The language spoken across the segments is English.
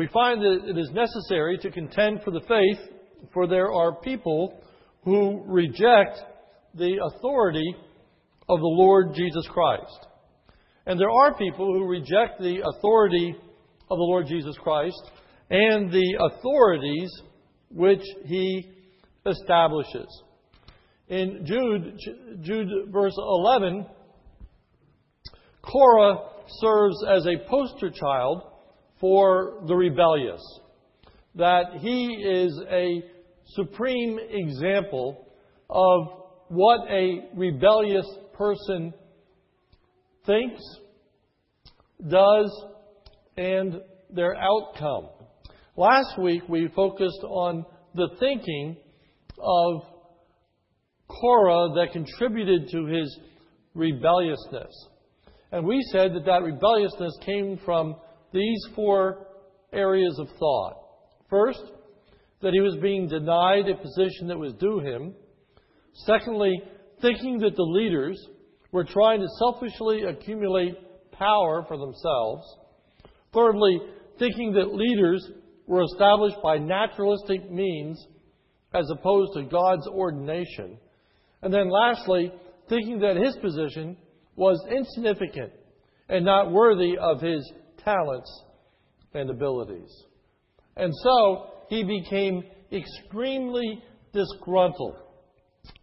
We find that it is necessary to contend for the faith, for there are people who reject the authority of the Lord Jesus Christ. And there are people who reject the authority of the Lord Jesus Christ and the authorities which he establishes. In Jude, Jude verse 11, Korah serves as a poster child for the rebellious. That he is a supreme example of what a rebellious person thinks, does, and their outcome. Last week we focused on the thinking of Korah that contributed to his rebelliousness. And we said that that rebelliousness came from these four areas of thought. First, that he was being denied a position that was due him. Secondly, thinking that the leaders were trying to selfishly accumulate power for themselves. Thirdly, thinking that leaders were established by naturalistic means as opposed to God's ordination. And then lastly, thinking that his position was insignificant and not worthy of his talents and abilities. And so he became extremely disgruntled,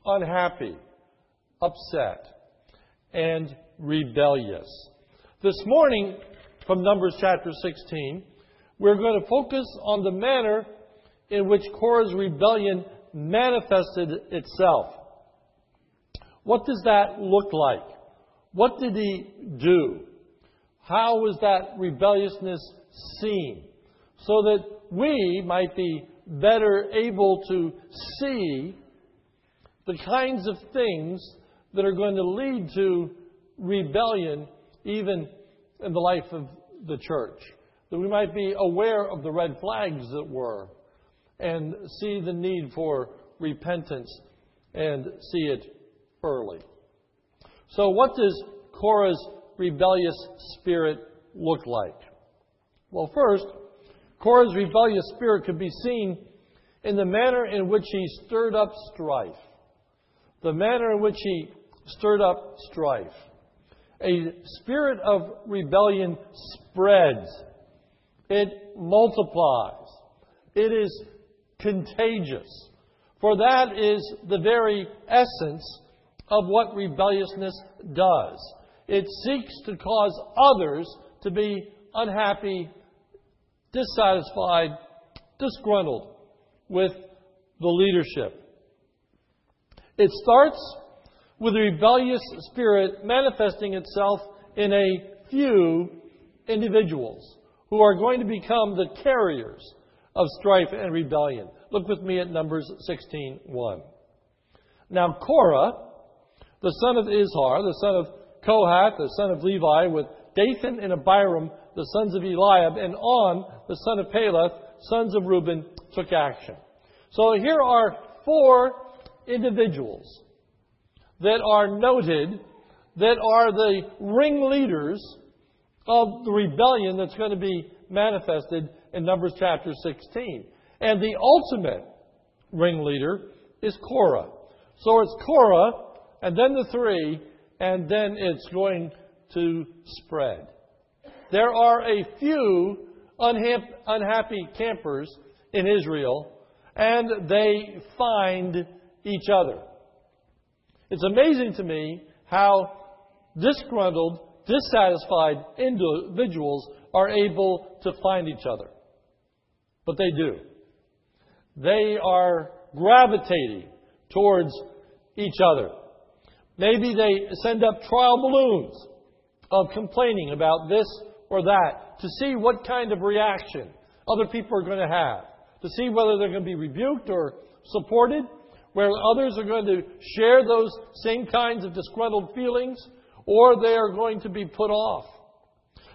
unhappy, upset, and rebellious. This morning, from Numbers chapter 16, we're going to focus on the manner in which Korah's rebellion manifested itself. What does that look like? What did he do? How was that rebelliousness seen? So that we might be better able to see the kinds of things that are going to lead to rebellion even in the life of the church. That we might be aware of the red flags that were and see the need for repentance and see it early. So, what does Korah's rebellious spirit look like? Well, first, Korah's rebellious spirit could be seen in the manner in which he stirred up strife. The manner in which he stirred up strife. A spirit of rebellion spreads, it multiplies, it is contagious. For that is the very essence of what rebelliousness does. It seeks to cause others to be unhappy, dissatisfied, disgruntled with the leadership. It starts with a rebellious spirit manifesting itself in a few individuals who are going to become the carriers of strife and rebellion. Look with me at Numbers 16:1. Now Korah, the son of Izhar, the son of Kohath, the son of Levi, with Dathan and Abiram, the sons of Eliab, and On, the son of Peleth, sons of Reuben, took action. So here are four individuals that are noted that are the ringleaders of the rebellion that's going to be manifested in Numbers chapter 16. And the ultimate ringleader is Korah. So it's Korah, and then the three, and then it's going to spread. There are a few unhappy campers in Israel, and they find each other. It's amazing to me how disgruntled, dissatisfied individuals are able to find each other. But they do. They are gravitating towards each other. Maybe they send up trial balloons of complaining about this or that to see what kind of reaction other people are going to have, to see whether they're going to be rebuked or supported, where others are going to share those same kinds of disgruntled feelings, or they are going to be put off.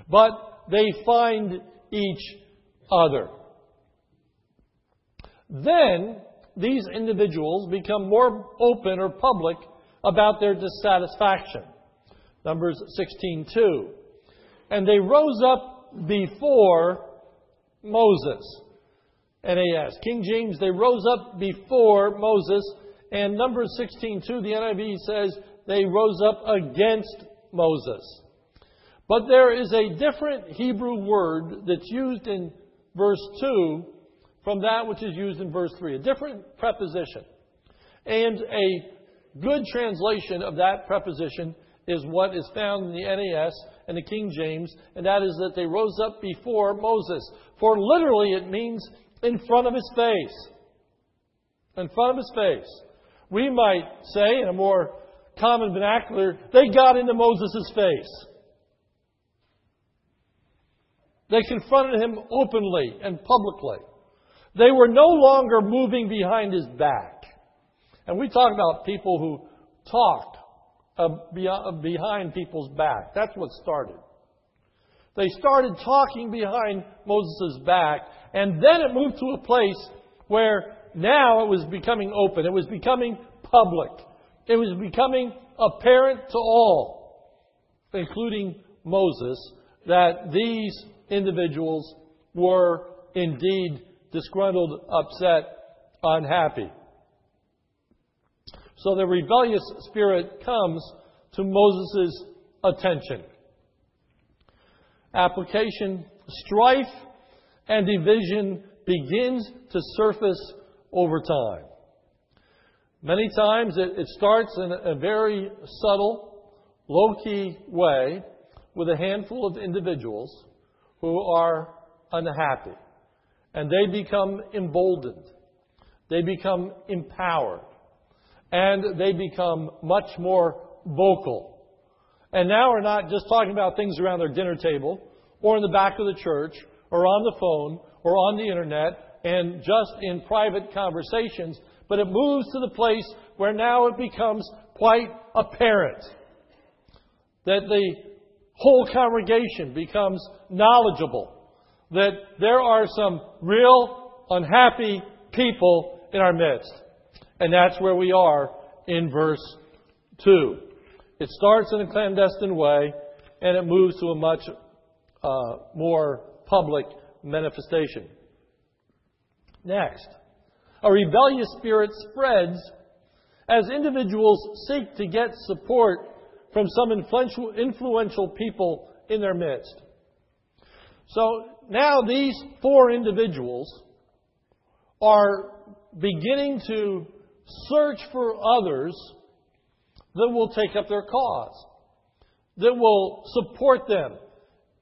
But they find each other. Then these individuals become more open or public about their dissatisfaction. Numbers 16:2. And they rose up before Moses. NAS. King James, they rose up before Moses. And number 16, too, the NIV says they rose up against Moses. But there is a different Hebrew word that's used in verse 2 from that which is used in verse 3, a different preposition. And a good translation of that preposition is what is found in the NAS and the King James, and that is that they rose up before Moses. For literally it means in front of his face. In front of his face. We might say, in a more common vernacular, they got into Moses' face. They confronted him openly and publicly. They were no longer moving behind his back. And we talk about people who talked uh, uh, behind people's back. That's what started. They started talking behind Moses' back, and then it moved to a place where now it was becoming open. It was becoming public. It was becoming apparent to all, including Moses, that these individuals were indeed disgruntled, upset, unhappy. So the rebellious spirit comes to Moses' attention. Application strife and division begins to surface over time. Many times it, it starts in a very subtle, low key way with a handful of individuals who are unhappy. And they become emboldened. They become empowered. And they become much more vocal. And now we're not just talking about things around their dinner table or in the back of the church or on the phone or on the internet and just in private conversations, but it moves to the place where now it becomes quite apparent that the whole congregation becomes knowledgeable that there are some real unhappy people in our midst. And that's where we are in verse 2. It starts in a clandestine way and it moves to a much uh, more public manifestation. Next, a rebellious spirit spreads as individuals seek to get support from some influential, influential people in their midst. So now these four individuals are beginning to search for others that will take up their cause, that will support them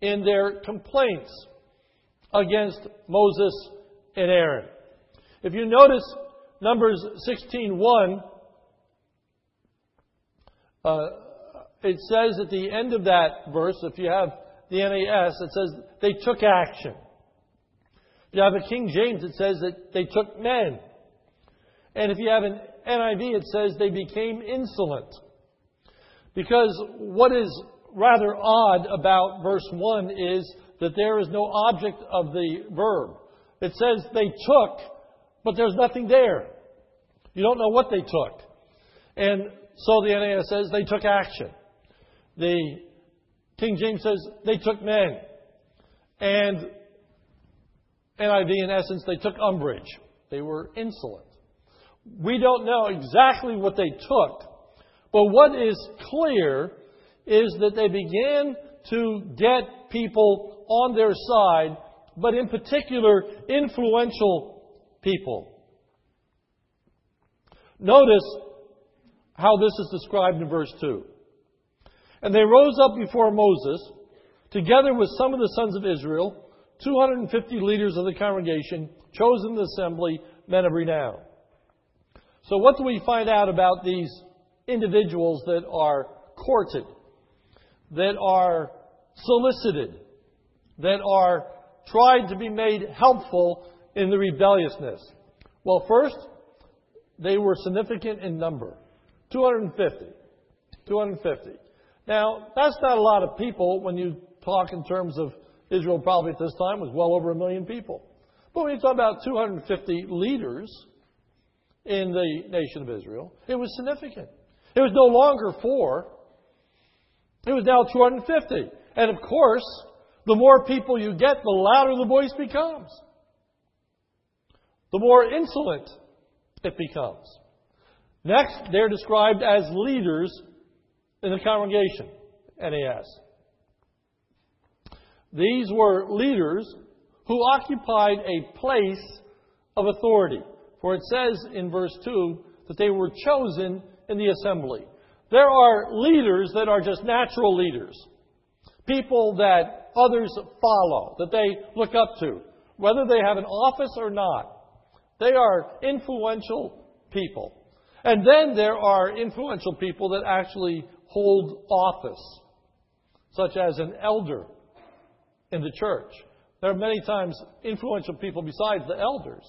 in their complaints against Moses and Aaron. If you notice Numbers 16:1, uh, it says at the end of that verse, if you have the NAS, it says they took action. If you have a King James, it says that they took men. And if you have an NIV, it says they became insolent. Because what is rather odd about verse 1 is that there is no object of the verb. It says they took, but there's nothing there. You don't know what they took. And so the NAS says they took action. The King James says they took men. And NIV, in essence, they took umbrage. They were insolent. We don't know exactly what they took, but what is clear is that they began to get people on their side, but in particular, influential people. Notice how this is described in verse 2. And they rose up before Moses, together with some of the sons of Israel, 250 leaders of the congregation, chosen assembly, men of renown. So, what do we find out about these individuals that are courted, that are solicited, that are tried to be made helpful in the rebelliousness? Well, first, they were significant in number 250. 250. Now, that's not a lot of people when you talk in terms of Israel probably at this time was well over a million people. But when you talk about 250 leaders in the nation of Israel, it was significant. It was no longer four. It was now 250. And of course, The more people you get, the louder the voice becomes. The more insolent it becomes. Next, they're described as leaders in the congregation, NAS. These were leaders who occupied a place of authority. For it says in verse 2 that they were chosen in the assembly. There are leaders that are just natural leaders, people that others follow, that they look up to, whether they have an office or not. They are influential people. And then there are influential people that actually hold office, such as an elder in the church. There are many times influential people besides the elders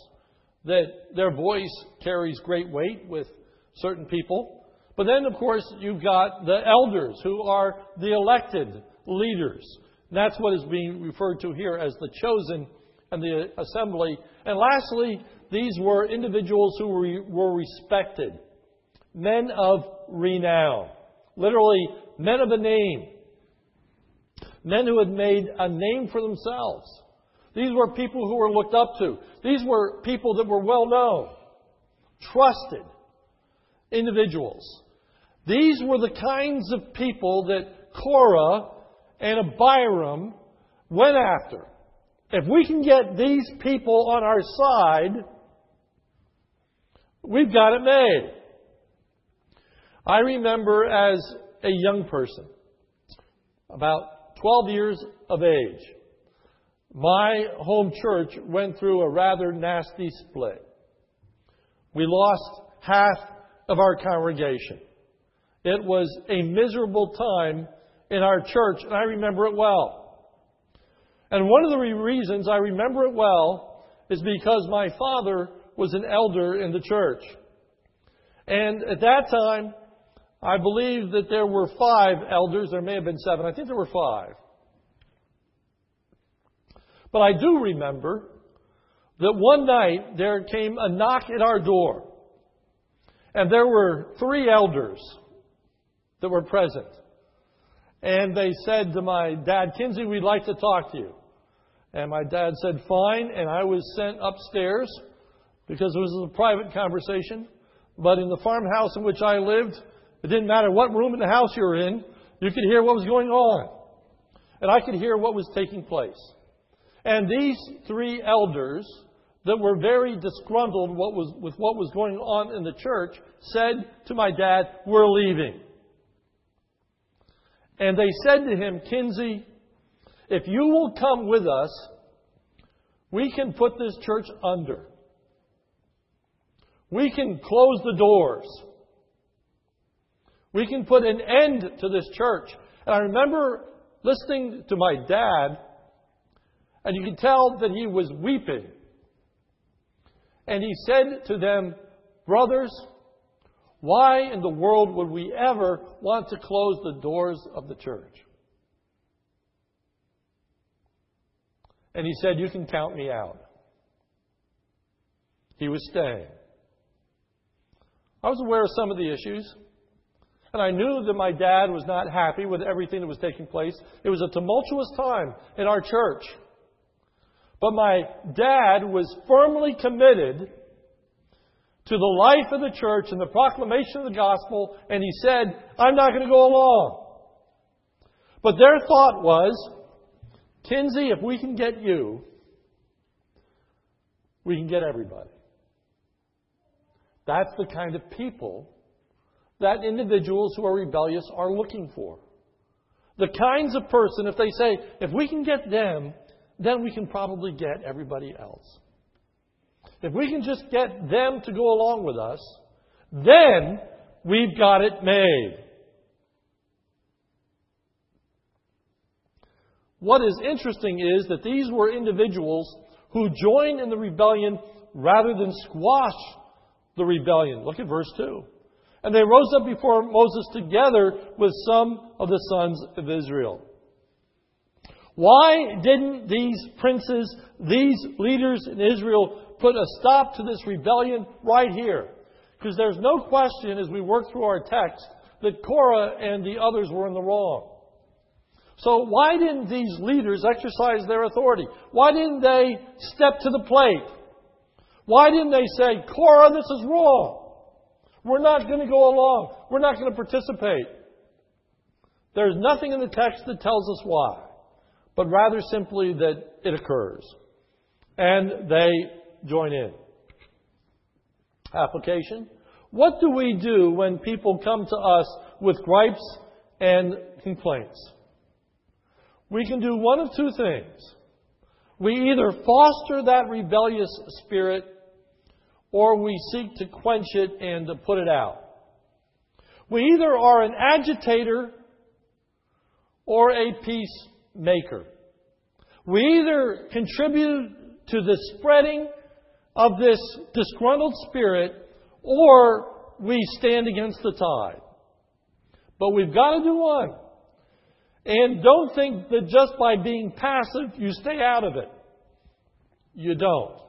that their voice carries great weight with certain people. But then, of course, you've got the elders who are the elected leaders. That's what is being referred to here as the chosen and the assembly. And lastly, these were individuals who were respected, men of renown, literally men of a name, men who had made a name for themselves. These were people who were looked up to. These were people that were well known, trusted individuals. These were the kinds of people that Korah and Abiram went after. If we can get these people on our side, we've got it made. I remember as a young person, about 12 years of age, my home church went through a rather nasty split. We lost half of our congregation. It was a miserable time in our church, and I remember it well. And one of the reasons I remember it well is because my father was an elder in the church. And at that time, I believe that there were five elders. There may have been seven. I think there were five. But I do remember that one night there came a knock at our door. And there were three elders that were present. And they said to my dad, Kinsey, we'd like to talk to you. And my dad said, fine. And I was sent upstairs because it was a private conversation. But in the farmhouse in which I lived, it didn't matter what room in the house you were in, you could hear what was going on. And I could hear what was taking place. And these three elders that were very disgruntled what was, with what was going on in the church said to my dad, We're leaving. And they said to him, Kinsey, if you will come with us, we can put this church under. We can close the doors. We can put an end to this church. And I remember listening to my dad and you can tell that he was weeping. And he said to them, Brothers, why in the world would we ever want to close the doors of the church? And he said, You can count me out. He was staying. I was aware of some of the issues. And I knew that my dad was not happy with everything that was taking place. It was a tumultuous time in our church. But my dad was firmly committed to the life of the church and the proclamation of the gospel, and he said, I'm not going to go along. But their thought was, Kinsey, if we can get you, we can get everybody. That's the kind of people that individuals who are rebellious are looking for. The kinds of person, if they say, if we can get them, then we can probably get everybody else. If we can just get them to go along with us, then we've got it made. What is interesting is that these were individuals who joined in the rebellion rather than squash the rebellion. Look at verse 2. And they rose up before Moses together with some of the sons of Israel. Why didn't these princes, these leaders in Israel, put a stop to this rebellion right here? Because there's no question as we work through our text that Korah and the others were in the wrong. So why didn't these leaders exercise their authority? Why didn't they step to the plate? Why didn't they say, Korah, this is wrong? We're not going to go along. We're not going to participate. There's nothing in the text that tells us why, but rather simply that it occurs. And they join in. Application. What do we do when people come to us with gripes and complaints? We can do one of two things. We either foster that rebellious spirit or we seek to quench it and to put it out. We either are an agitator or a peacemaker. We either contribute to the spreading of this disgruntled spirit or we stand against the tide. But we've got to do one. And don't think that just by being passive, you stay out of it. You don't.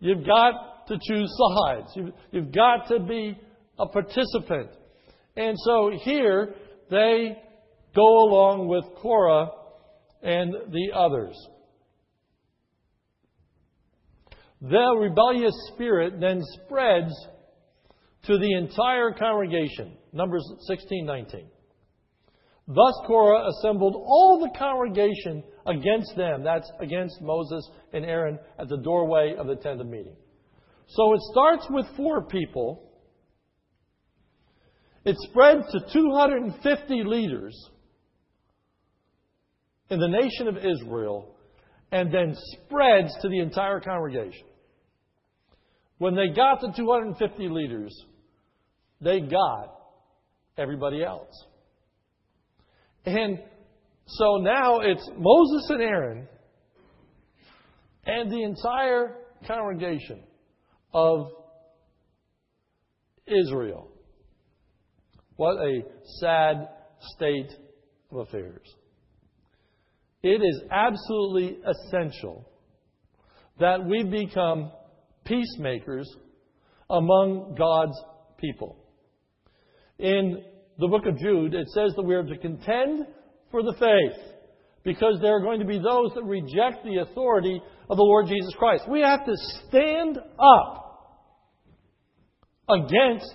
You've got to choose sides. You've, you've got to be a participant. And so here, they go along with Korah and the others. The rebellious spirit then spreads to the entire congregation. Numbers 16 19. Thus Korah assembled all the congregation against them. That's against Moses and Aaron at the doorway of the tent of meeting. So it starts with four people. It spreads to 250 leaders in the nation of Israel and then spreads to the entire congregation. When they got the 250 leaders, they got everybody else. And so now it's Moses and Aaron and the entire congregation of Israel. What a sad state of affairs. It is absolutely essential that we become peacemakers among God's people. In the book of Jude, it says that we are to contend for the faith because there are going to be those that reject the authority of the Lord Jesus Christ. We have to stand up against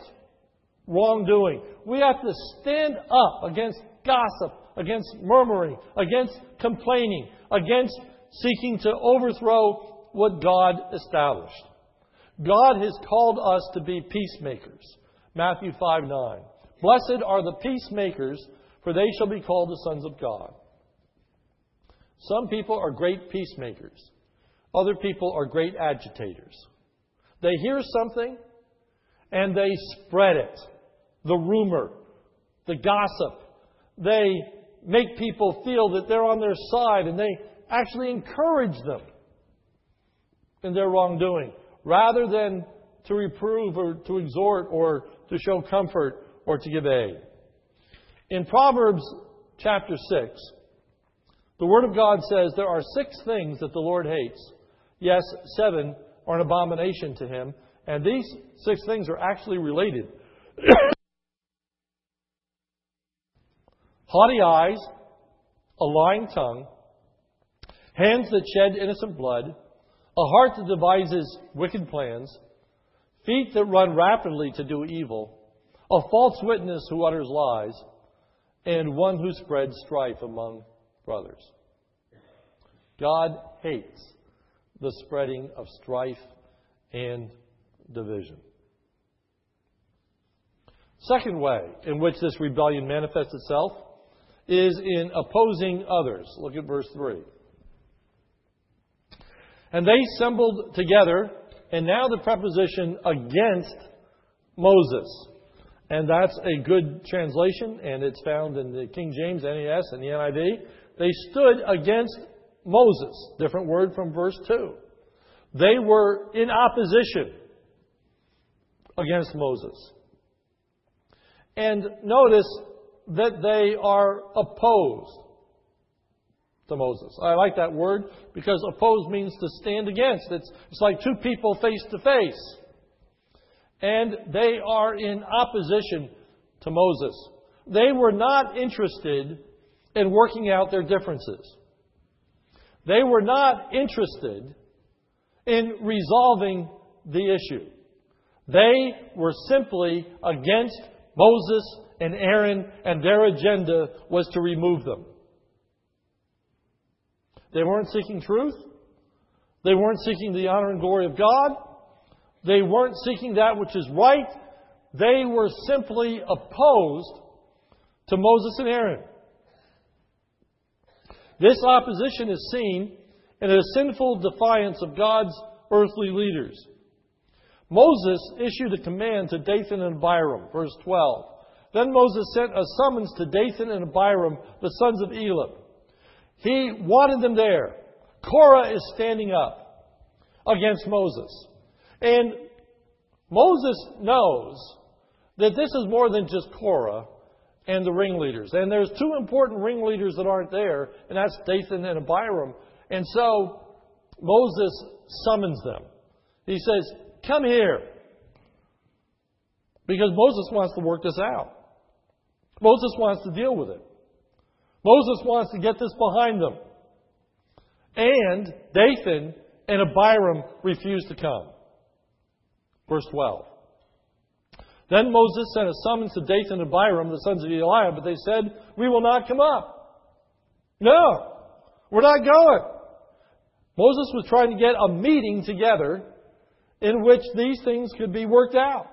wrongdoing. We have to stand up against gossip, against murmuring, against complaining, against seeking to overthrow what God established. God has called us to be peacemakers. Matthew 5 9. Blessed are the peacemakers, for they shall be called the sons of God. Some people are great peacemakers, other people are great agitators. They hear something and they spread it the rumor, the gossip. They make people feel that they're on their side and they actually encourage them in their wrongdoing rather than to reprove or to exhort or to show comfort or to give aid. In Proverbs chapter 6, the Word of God says there are six things that the Lord hates. Yes, seven are an abomination to him. And these six things are actually related. Haughty eyes, a lying tongue, hands that shed innocent blood, a heart that devises wicked plans, feet that run rapidly to do evil, a false witness who utters lies, and one who spreads strife among brothers. God hates the spreading of strife and division. Second way in which this rebellion manifests itself is in opposing others. Look at verse 3. And they assembled together, and now the preposition against Moses. And that's a good translation, and it's found in the King James, NAS, and the NIV. They stood against Moses. Different word from verse 2. They were in opposition against Moses. And notice that they are opposed to Moses. I like that word because opposed means to stand against. It's, it's like two people face to face and they are in opposition to Moses. They were not interested in working out their differences. They were not interested in resolving the issue. They were simply against Moses and Aaron, and their agenda was to remove them. They weren't seeking truth. They weren't seeking the honor and glory of God. They weren't seeking that which is right. They were simply opposed to Moses and Aaron. This opposition is seen in a sinful defiance of God's earthly leaders. Moses issued a command to Dathan and Abiram, verse 12. Then Moses sent a summons to Dathan and Abiram, the sons of Eliab. He wanted them there. Korah is standing up against Moses. And Moses knows that this is more than just Korah and the ringleaders. And there's two important ringleaders that aren't there, and that's Dathan and Abiram. And so Moses summons them. He says, Come here. Because Moses wants to work this out. Moses wants to deal with it. Moses wants to get this behind them. And Dathan and Abiram refuse to come. Verse 12. Then Moses sent a summons to Dathan and Abiram, the sons of Eliab, but they said, We will not come up. No, we're not going. Moses was trying to get a meeting together in which these things could be worked out.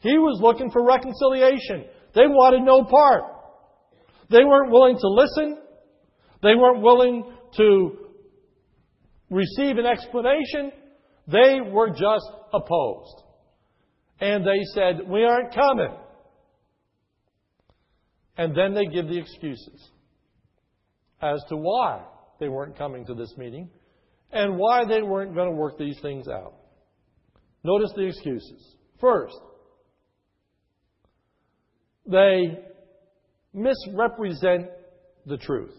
He was looking for reconciliation. They wanted no part. They weren't willing to listen. They weren't willing to receive an explanation. They were just opposed. And they said, We aren't coming. And then they give the excuses as to why they weren't coming to this meeting and why they weren't going to work these things out. Notice the excuses. First, they misrepresent the truth.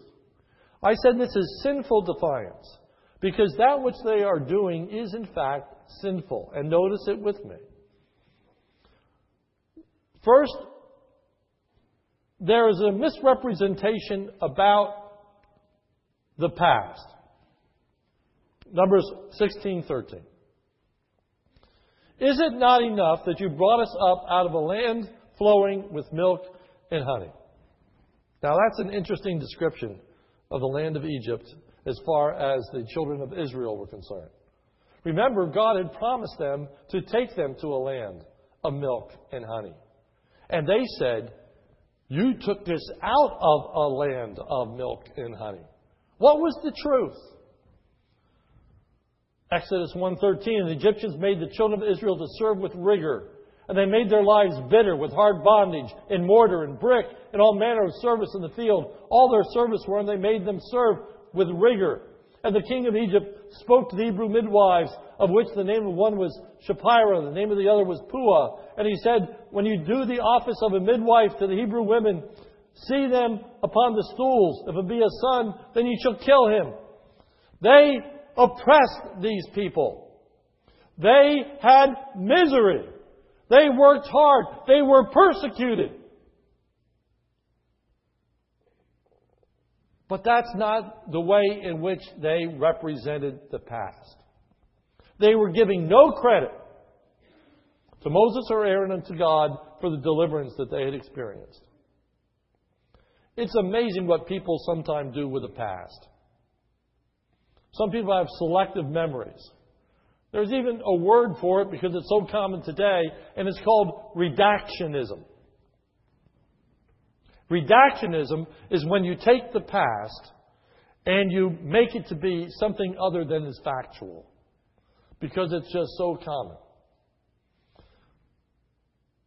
I said this is sinful defiance because that which they are doing is in fact sinful. And notice it with me. First, there is a misrepresentation about the past. Numbers 16, 13. Is it not enough that you brought us up out of a land flowing with milk and honey? Now, that's an interesting description of the land of Egypt as far as the children of Israel were concerned. Remember, God had promised them to take them to a land of milk and honey. And they said, You took this out of a land of milk and honey. What was the truth? Exodus 1:13 the Egyptians made the children of Israel to serve with rigor and they made their lives bitter with hard bondage in mortar and brick and all manner of service in the field. All their service were and they made them serve with rigor. And the king of Egypt spoke to the Hebrew midwives of which the name of one was Shiphrah the name of the other was Puah and he said when you do the office of a midwife to the Hebrew women see them upon the stools. If it be a son then you shall kill him. They oppressed these people. They had misery. They worked hard. They were persecuted. But that's not the way in which they represented the past. They were giving no credit to Moses or Aaron and to God for the deliverance that they had experienced. It's amazing what people sometimes do with the past. Some people have selective memories. There's even a word for it because it's so common today, and it's called redactionism. Redactionism is when you take the past and you make it to be something other than is factual because it's just so common.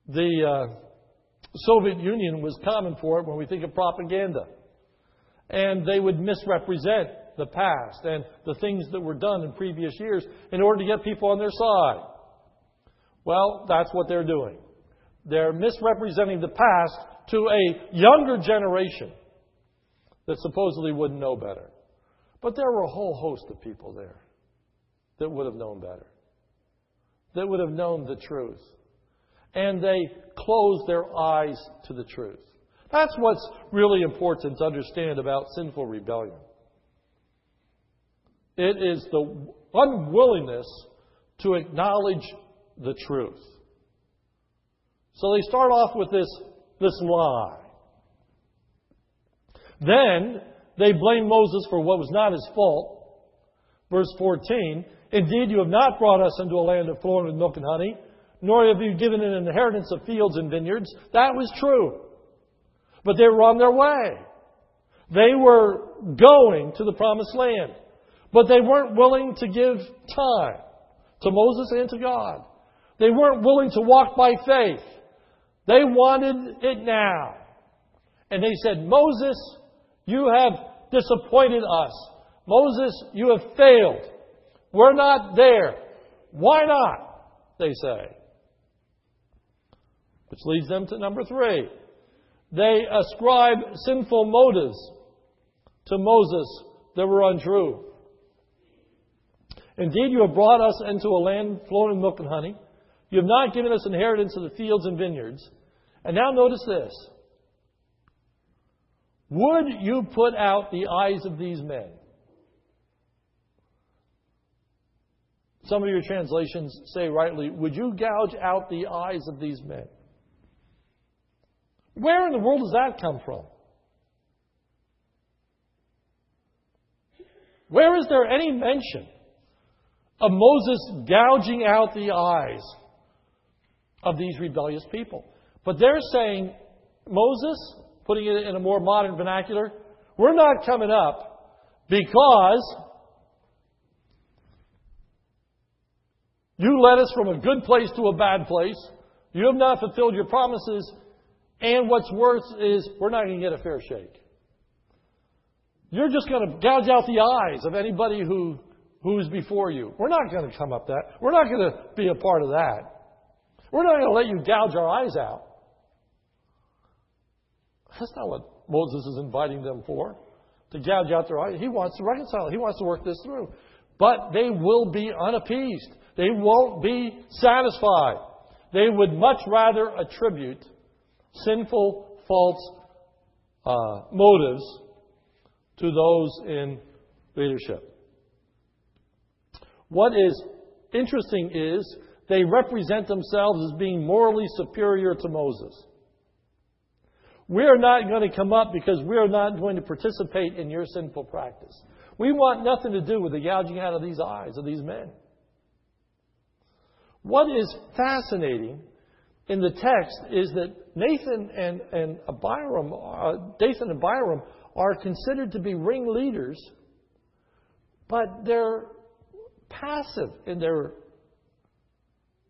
The uh, Soviet Union was common for it when we think of propaganda. And they would misrepresent the past and the things that were done in previous years in order to get people on their side. Well, that's what they're doing. They're misrepresenting the past to a younger generation that supposedly wouldn't know better. But there were a whole host of people there that would have known better, that would have known the truth. And they closed their eyes to the truth. That's what's really important to understand about sinful rebellion. It is the unwillingness to acknowledge the truth. So they start off with this, this lie. Then they blame Moses for what was not his fault. Verse 14 Indeed, you have not brought us into a land of flowing with milk and honey, nor have you given an inheritance of fields and vineyards. That was true. But they were on their way. They were going to the promised land. But they weren't willing to give time to Moses and to God. They weren't willing to walk by faith. They wanted it now. And they said, Moses, you have disappointed us. Moses, you have failed. We're not there. Why not? They say. Which leads them to number three. They ascribe sinful motives to Moses that were untrue. Indeed, you have brought us into a land flowing with milk and honey. You have not given us inheritance of the fields and vineyards. And now notice this. Would you put out the eyes of these men? Some of your translations say rightly, Would you gouge out the eyes of these men? Where in the world does that come from? Where is there any mention of Moses gouging out the eyes of these rebellious people? But they're saying, Moses, putting it in a more modern vernacular, we're not coming up because You led us from a good place to a bad place. You have not fulfilled your promises. And what's worse is we're not going to get a fair shake. You're just going to gouge out the eyes of anybody who, who's before you. We're not going to come up that. We're not going to be a part of that. We're not going to let you gouge our eyes out. That's not what Moses is inviting them for. To gouge out their eyes. He wants to reconcile. He wants to work this through. But they will be unappeased. They won't be satisfied. They would much rather attribute sinful, false uh, motives to those in leadership. What is interesting is they represent themselves as being morally superior to Moses. We are not going to come up because we are not going to participate in your sinful practice. We want nothing to do with the gouging out of these eyes of these men. What is fascinating in the text is that Nathan and, and Abiram, uh, Dathan and Abiram are considered to be ringleaders, but they're passive in their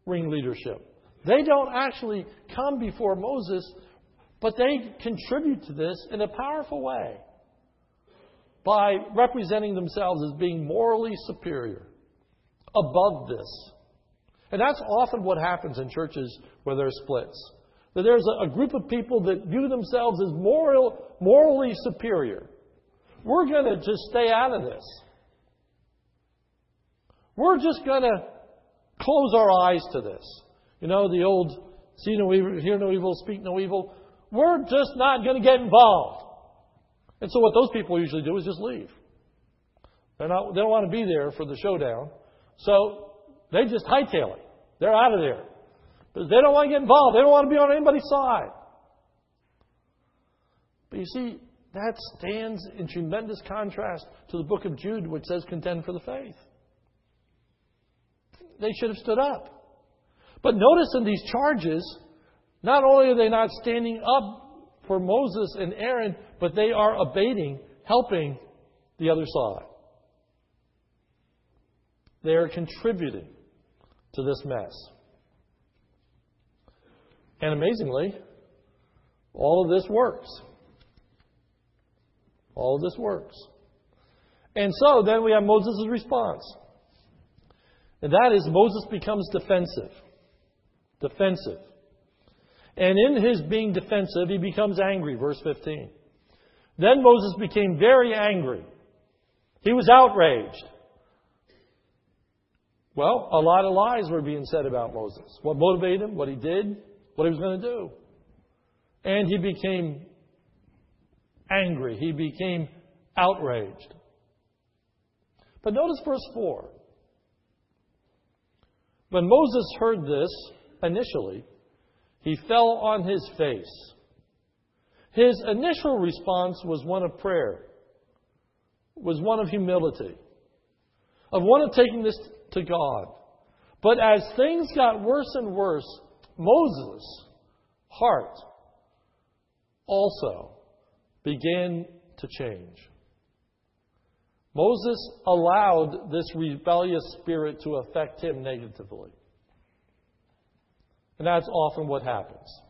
ring leadership. They don't actually come before Moses, but they contribute to this in a powerful way by representing themselves as being morally superior, above this. And that's often what happens in churches where there are splits. That there's a, group of people that view themselves as moral, morally superior. We're going to just stay out of this. We're just going to close our eyes to this. You know, the old see no evil, hear no evil, speak no evil. We're just not going to get involved. And so what those people usually do is just leave. They're not, they don't want to be there for the showdown. So they just hightail it. They're out of there. Because they don't want to get involved. They don't want to be on anybody's side. But you see, that stands in tremendous contrast to the book of Jude, which says contend for the faith. They should have stood up. But notice in these charges, not only are they not standing up for Moses and Aaron, but they are abating, helping the other side. They are contributing to this mess. And amazingly, all of this works. All of this works. And so then we have Moses' response. And that is Moses becomes defensive. Defensive. And in his being defensive, he becomes angry, verse 15. Then Moses became very angry. He was outraged. Well, a lot of lies were being said about Moses. What motivated him, what he did, what he was going to do. And he became angry. He became outraged. But notice verse 4. When Moses heard this initially, he fell on his face. His initial response was one of prayer, was one of humility, of one of taking this to God. But as things got worse and worse, Moses' heart also began to change. Moses allowed this rebellious spirit to affect him negatively. And that's often what happens.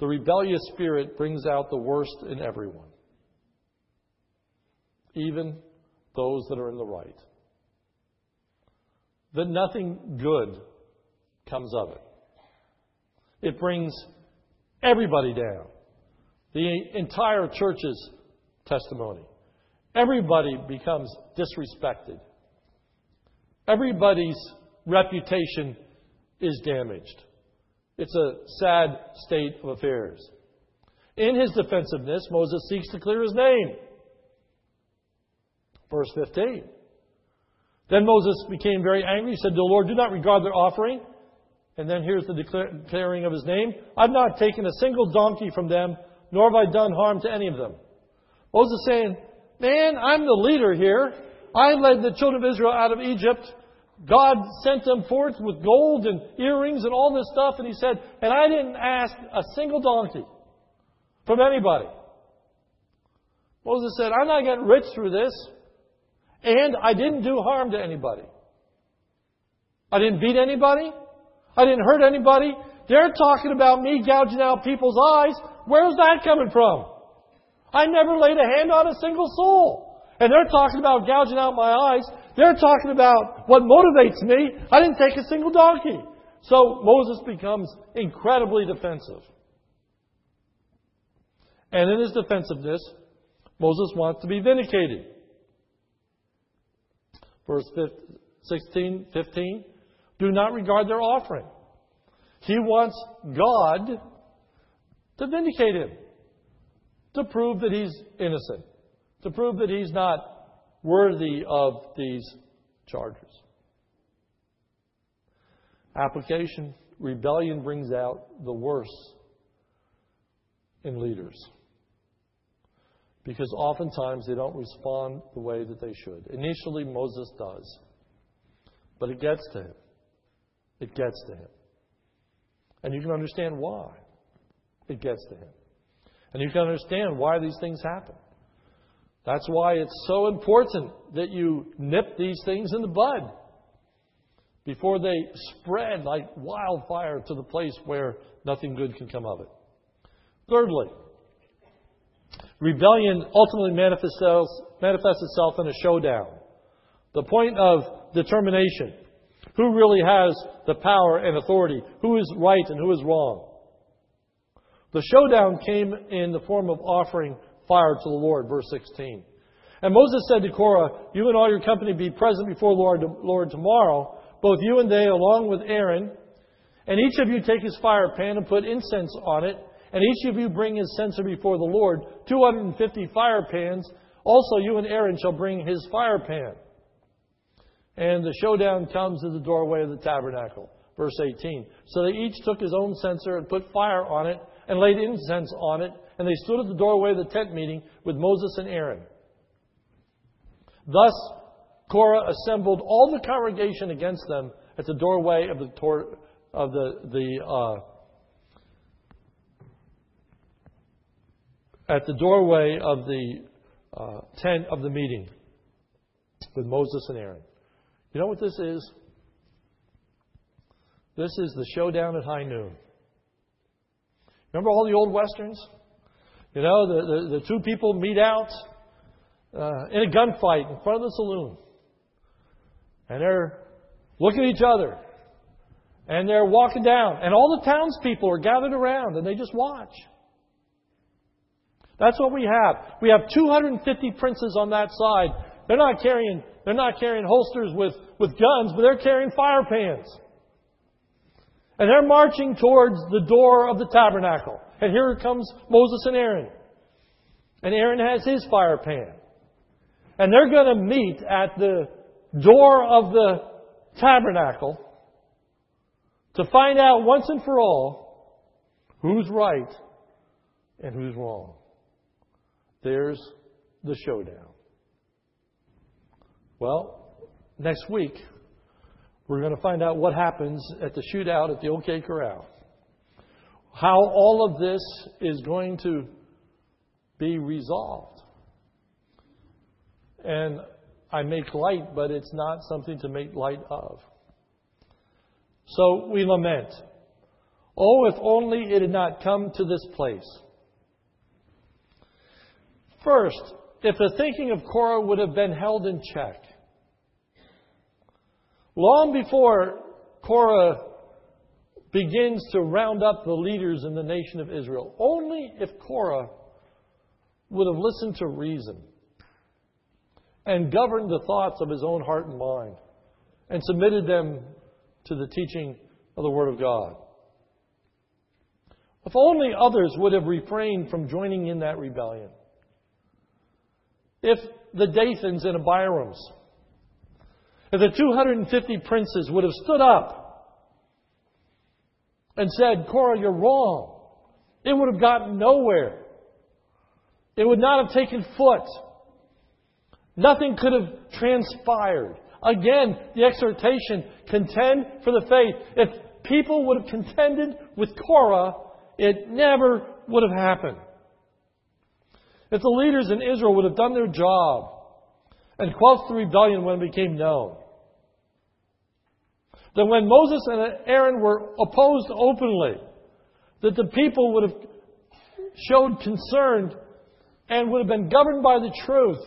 The rebellious spirit brings out the worst in everyone, even those that are in the right. That nothing good comes of it. It brings everybody down. The entire church's testimony. Everybody becomes disrespected. Everybody's reputation is damaged. It's a sad state of affairs. In his defensiveness, Moses seeks to clear his name. Verse 15. Then Moses became very angry. He said to the Lord, Do not regard their offering. And then here's the declaring of his name I've not taken a single donkey from them, nor have I done harm to any of them. Moses saying, Man, I'm the leader here. I led the children of Israel out of Egypt. God sent them forth with gold and earrings and all this stuff, and he said, and I didn't ask a single donkey from anybody. Moses said, I'm not getting rich through this, and I didn't do harm to anybody. I didn't beat anybody. I didn't hurt anybody. They're talking about me gouging out people's eyes. Where's that coming from? I never laid a hand on a single soul. And they're talking about gouging out my eyes. They're talking about what motivates me. I didn't take a single donkey. So Moses becomes incredibly defensive. And in his defensiveness, Moses wants to be vindicated. Verse 16, 15. Do not regard their offering. He wants God to vindicate him to prove that he's innocent, to prove that he's not worthy of these charges. Application rebellion brings out the worst in leaders because oftentimes they don't respond the way that they should. Initially, Moses does, but it gets to him. It gets to him. And you can understand why it gets to him. And you can understand why these things happen. That's why it's so important that you nip these things in the bud before they spread like wildfire to the place where nothing good can come of it. Thirdly, rebellion ultimately manifests, manifests itself in a showdown. The point of determination. Who really has the power and authority? Who is right and who is wrong? The showdown came in the form of offering fire to the Lord, verse 16. And Moses said to Korah, You and all your company be present before Lord, Lord tomorrow, both you and they, along with Aaron. And each of you take his fire pan and put incense on it. And each of you bring his censer before the Lord, 250 fire pans. Also, you and Aaron shall bring his fire pan. And the showdown comes at the doorway of the tabernacle. Verse 18. So they each took his own censer and put fire on it and laid incense on it, and they stood at the doorway of the tent meeting with Moses and Aaron. Thus, Korah assembled all the congregation against them at the doorway of the, tor- of the, the uh, at the doorway of the uh, tent of the meeting with Moses and Aaron. You know what this is? This is the showdown at high noon. Remember all the old westerns? You know, the, the, the two people meet out uh, in a gunfight in front of the saloon. And they're looking at each other. And they're walking down. And all the townspeople are gathered around and they just watch. That's what we have. We have 250 princes on that side. They're not carrying, they're not carrying holsters with, with guns, but they're carrying fire pans. And they're marching towards the door of the tabernacle. And here comes Moses and Aaron. and Aaron has his fire pan. And they're going to meet at the door of the tabernacle to find out once and for all who's right and who's wrong. There's the showdown. Well, next week, we're going to find out what happens at the shootout at the OK Corral. How all of this is going to be resolved. And I make light, but it's not something to make light of. So we lament. Oh, if only it had not come to this place. First, if the thinking of Korah would have been held in check, long before Korah begins to round up the leaders in the nation of Israel, only if Korah would have listened to reason and governed the thoughts of his own heart and mind and submitted them to the teaching of the Word of God. If only others would have refrained from joining in that rebellion. If the Dathans and Abirams, if the 250 princes would have stood up and said, Korah, you're wrong, it would have gotten nowhere. It would not have taken foot. Nothing could have transpired. Again, the exhortation contend for the faith. If people would have contended with Korah, it never would have happened. If the leaders in Israel would have done their job and quelled the rebellion when it became known, then when Moses and Aaron were opposed openly, that the people would have showed concern and would have been governed by the truth.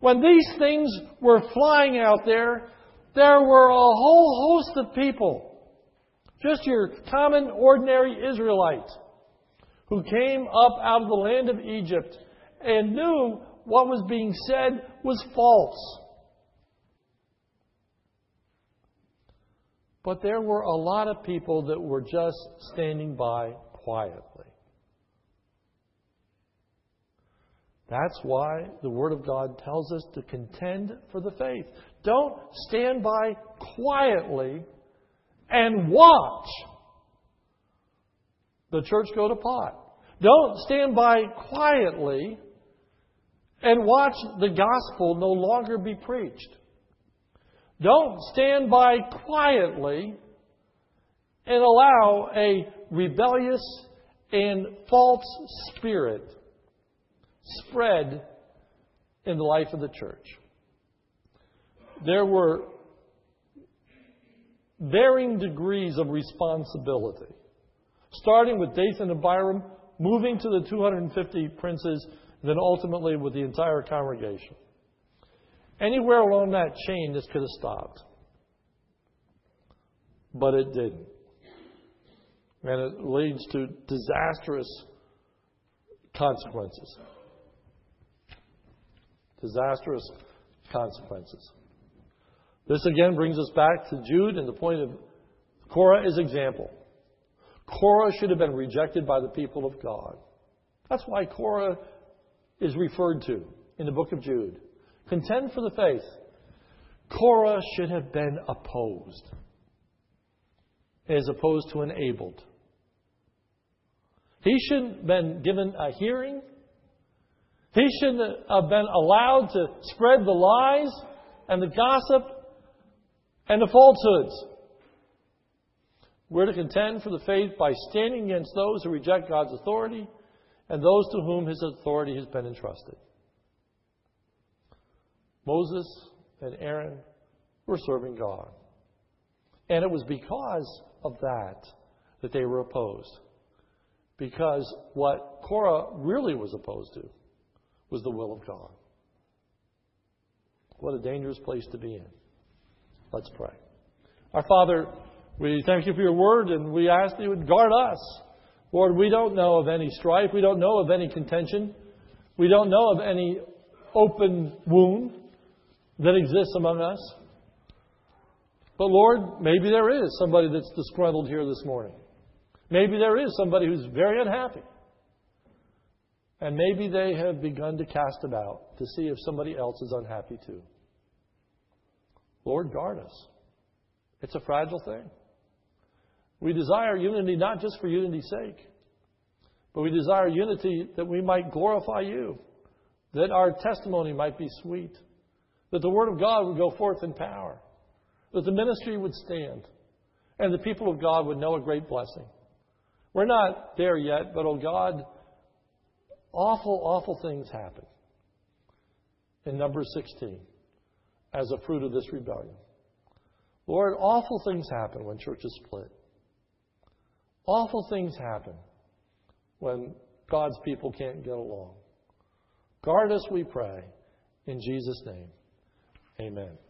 When these things were flying out there, there were a whole host of people, just your common, ordinary Israelite, who came up out of the land of Egypt and knew what was being said was false. But there were a lot of people that were just standing by quietly. That's why the Word of God tells us to contend for the faith. Don't stand by quietly and watch the church go to pot. Don't stand by quietly and watch the gospel no longer be preached. Don't stand by quietly and allow a rebellious and false spirit spread in the life of the church. There were varying degrees of responsibility, starting with Dathan and Abiram, moving to the 250 princes, then ultimately with the entire congregation. Anywhere along that chain, this could have stopped. But it didn't. And it leads to disastrous consequences disastrous consequences. This again brings us back to Jude and the point of Korah is example. Korah should have been rejected by the people of God. That's why Korah is referred to in the book of Jude. Contend for the faith. Korah should have been opposed as opposed to enabled. He shouldn't have been given a hearing. He shouldn't have been allowed to spread the lies and the gossip and the falsehoods. We're to contend for the faith by standing against those who reject God's authority and those to whom his authority has been entrusted. Moses and Aaron were serving God. And it was because of that that they were opposed. Because what Korah really was opposed to was the will of God. What a dangerous place to be in. Let's pray. Our Father, we thank you for your word and we ask that you would guard us. Lord, we don't know of any strife. We don't know of any contention. We don't know of any open wound that exists among us. But Lord, maybe there is somebody that's disgruntled here this morning. Maybe there is somebody who's very unhappy. And maybe they have begun to cast about to see if somebody else is unhappy too. Lord, guard us. It's a fragile thing. We desire unity not just for unity's sake, but we desire unity that we might glorify you, that our testimony might be sweet, that the Word of God would go forth in power, that the ministry would stand, and the people of God would know a great blessing. We're not there yet, but oh God, awful, awful things happen in number 16 as a fruit of this rebellion. Lord, awful things happen when churches split. Awful things happen when God's people can't get along. Guard us, we pray. In Jesus' name, amen.